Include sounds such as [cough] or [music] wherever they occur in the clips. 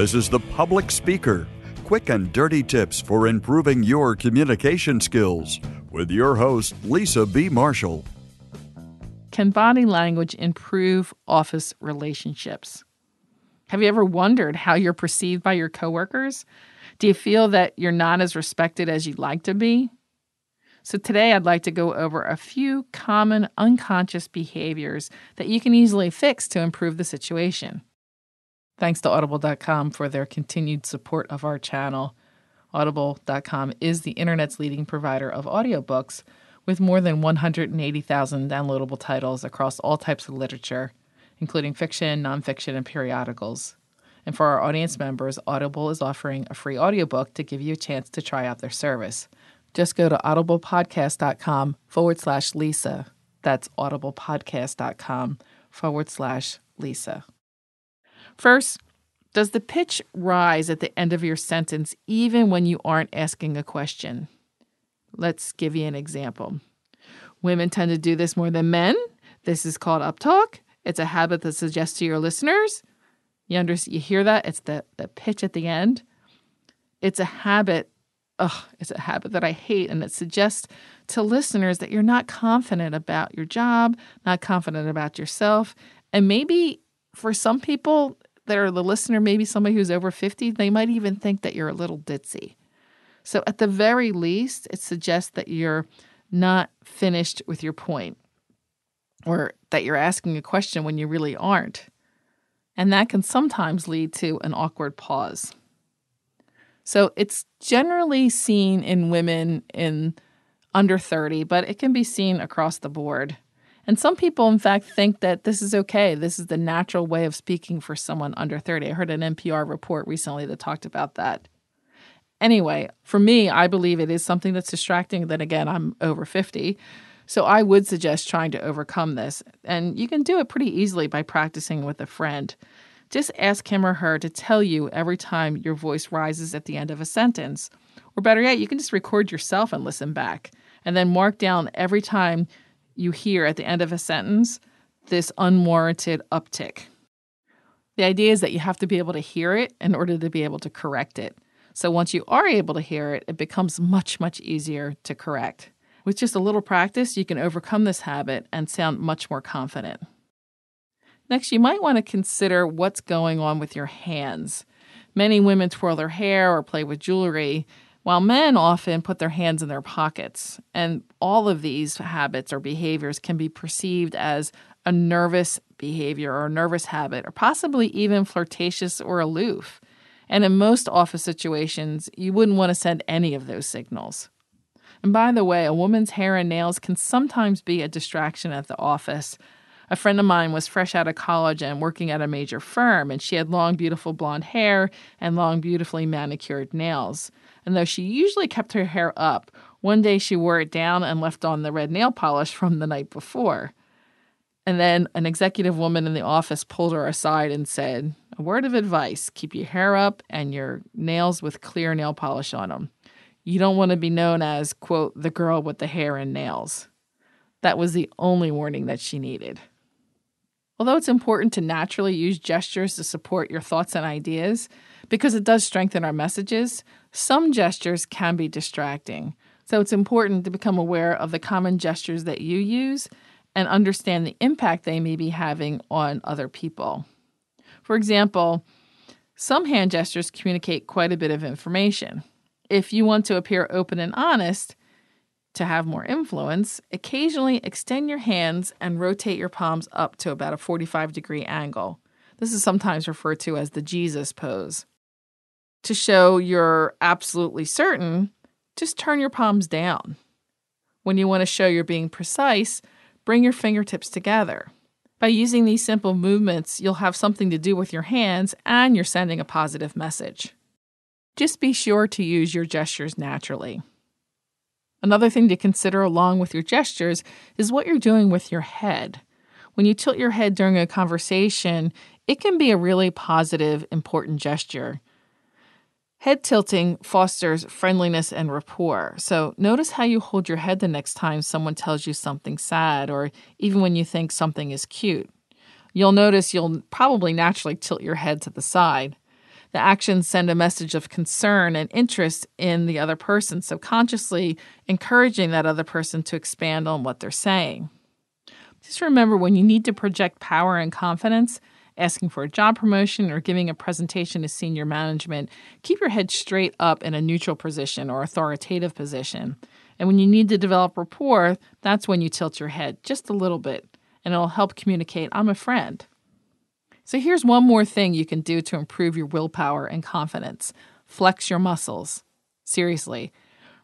This is The Public Speaker quick and dirty tips for improving your communication skills with your host, Lisa B. Marshall. Can body language improve office relationships? Have you ever wondered how you're perceived by your coworkers? Do you feel that you're not as respected as you'd like to be? So, today I'd like to go over a few common unconscious behaviors that you can easily fix to improve the situation. Thanks to Audible.com for their continued support of our channel. Audible.com is the internet's leading provider of audiobooks with more than 180,000 downloadable titles across all types of literature, including fiction, nonfiction, and periodicals. And for our audience members, Audible is offering a free audiobook to give you a chance to try out their service. Just go to audiblepodcast.com forward slash Lisa. That's audiblepodcast.com forward slash Lisa. First, does the pitch rise at the end of your sentence even when you aren't asking a question? Let's give you an example. Women tend to do this more than men. This is called uptalk. It's a habit that suggests to your listeners. You understand, you hear that? It's the, the pitch at the end. It's a habit ugh, it's a habit that I hate. And it suggests to listeners that you're not confident about your job, not confident about yourself. And maybe for some people that are the listener, maybe somebody who's over 50, they might even think that you're a little ditzy. So at the very least, it suggests that you're not finished with your point or that you're asking a question when you really aren't. And that can sometimes lead to an awkward pause. So it's generally seen in women in under 30, but it can be seen across the board. And some people, in fact, think that this is okay. This is the natural way of speaking for someone under 30. I heard an NPR report recently that talked about that. Anyway, for me, I believe it is something that's distracting. Then again, I'm over 50. So I would suggest trying to overcome this. And you can do it pretty easily by practicing with a friend. Just ask him or her to tell you every time your voice rises at the end of a sentence. Or better yet, you can just record yourself and listen back, and then mark down every time you hear at the end of a sentence this unwarranted uptick. The idea is that you have to be able to hear it in order to be able to correct it. So once you are able to hear it, it becomes much, much easier to correct. With just a little practice, you can overcome this habit and sound much more confident. Next, you might want to consider what's going on with your hands. Many women twirl their hair or play with jewelry, while men often put their hands in their pockets. And all of these habits or behaviors can be perceived as a nervous behavior or a nervous habit, or possibly even flirtatious or aloof. And in most office situations, you wouldn't want to send any of those signals. And by the way, a woman's hair and nails can sometimes be a distraction at the office, a friend of mine was fresh out of college and working at a major firm, and she had long, beautiful blonde hair and long, beautifully manicured nails. And though she usually kept her hair up, one day she wore it down and left on the red nail polish [laughs] from the night before. And then an executive woman in the office pulled her aside and said, A word of advice keep your hair up and your nails with clear nail polish on them. You don't want to be known as, quote, the girl with the hair and nails. That was the only warning that she needed. Although it's important to naturally use gestures to support your thoughts and ideas, because it does strengthen our messages, some gestures can be distracting. So it's important to become aware of the common gestures that you use and understand the impact they may be having on other people. For example, some hand gestures communicate quite a bit of information. If you want to appear open and honest, to have more influence, occasionally extend your hands and rotate your palms up to about a 45 degree angle. This is sometimes referred to as the Jesus pose. To show you're absolutely certain, just turn your palms down. When you want to show you're being precise, bring your fingertips together. By using these simple movements, you'll have something to do with your hands and you're sending a positive message. Just be sure to use your gestures naturally. Another thing to consider along with your gestures is what you're doing with your head. When you tilt your head during a conversation, it can be a really positive, important gesture. Head tilting fosters friendliness and rapport. So notice how you hold your head the next time someone tells you something sad or even when you think something is cute. You'll notice you'll probably naturally tilt your head to the side. The actions send a message of concern and interest in the other person, subconsciously encouraging that other person to expand on what they're saying. Just remember when you need to project power and confidence, asking for a job promotion or giving a presentation to senior management, keep your head straight up in a neutral position or authoritative position. And when you need to develop rapport, that's when you tilt your head just a little bit and it'll help communicate I'm a friend. So here's one more thing you can do to improve your willpower and confidence flex your muscles. Seriously.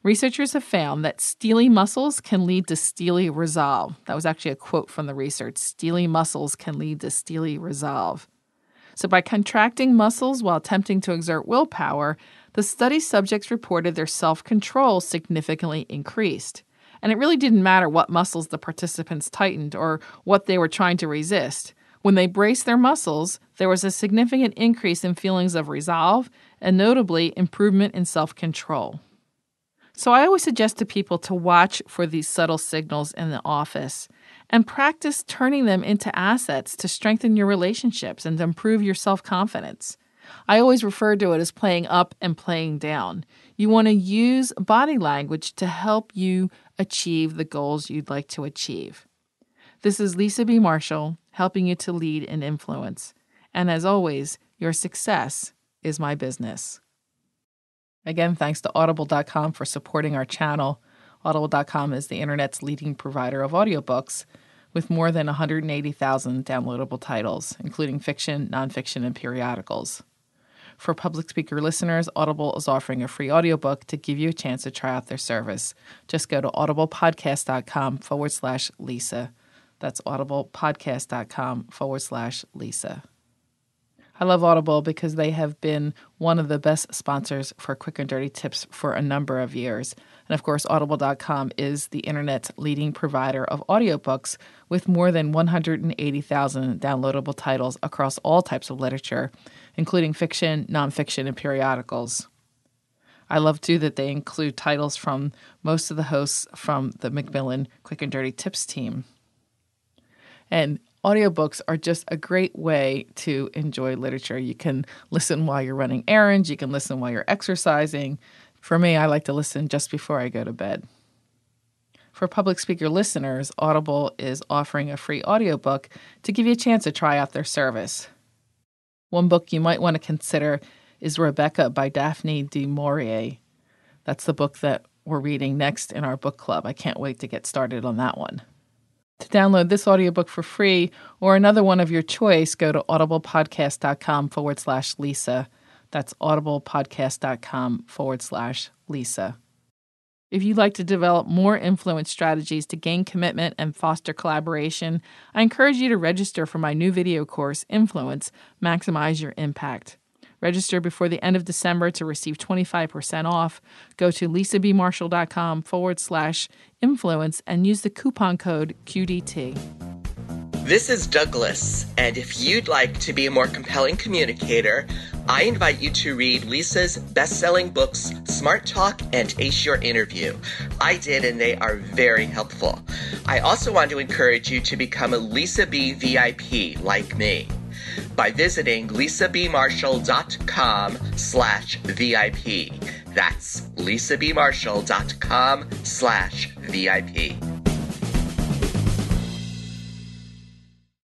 Researchers have found that steely muscles can lead to steely resolve. That was actually a quote from the research. Steely muscles can lead to steely resolve. So, by contracting muscles while attempting to exert willpower, the study subjects reported their self control significantly increased. And it really didn't matter what muscles the participants tightened or what they were trying to resist. When they braced their muscles, there was a significant increase in feelings of resolve and notably improvement in self control. So I always suggest to people to watch for these subtle signals in the office and practice turning them into assets to strengthen your relationships and to improve your self confidence. I always refer to it as playing up and playing down. You want to use body language to help you achieve the goals you'd like to achieve. This is Lisa B. Marshall helping you to lead and influence. And as always, your success is my business. Again, thanks to Audible.com for supporting our channel. Audible.com is the internet's leading provider of audiobooks with more than 180,000 downloadable titles, including fiction, nonfiction, and periodicals. For public speaker listeners, Audible is offering a free audiobook to give you a chance to try out their service. Just go to audiblepodcast.com forward slash Lisa. That's audiblepodcast.com forward slash Lisa. I love Audible because they have been one of the best sponsors for Quick and Dirty Tips for a number of years. And of course, audible.com is the internet's leading provider of audiobooks with more than 180,000 downloadable titles across all types of literature, including fiction, nonfiction, and periodicals. I love too that they include titles from most of the hosts from the Macmillan Quick and Dirty Tips team. And audiobooks are just a great way to enjoy literature. You can listen while you're running errands, you can listen while you're exercising. For me, I like to listen just before I go to bed. For public speaker listeners, Audible is offering a free audiobook to give you a chance to try out their service. One book you might want to consider is Rebecca by Daphne du Maurier. That's the book that we're reading next in our book club. I can't wait to get started on that one. To download this audiobook for free or another one of your choice, go to audiblepodcast.com forward slash Lisa. That's audiblepodcast.com forward slash Lisa. If you'd like to develop more influence strategies to gain commitment and foster collaboration, I encourage you to register for my new video course, Influence Maximize Your Impact. Register before the end of December to receive 25% off. Go to lisabmarshall.com forward slash influence and use the coupon code QDT. This is Douglas, and if you'd like to be a more compelling communicator, I invite you to read Lisa's best selling books, Smart Talk and Ace Your Interview. I did, and they are very helpful. I also want to encourage you to become a Lisa B VIP like me by visiting lisabmarshall.com slash VIP. That's lisabmarshall.com slash VIP.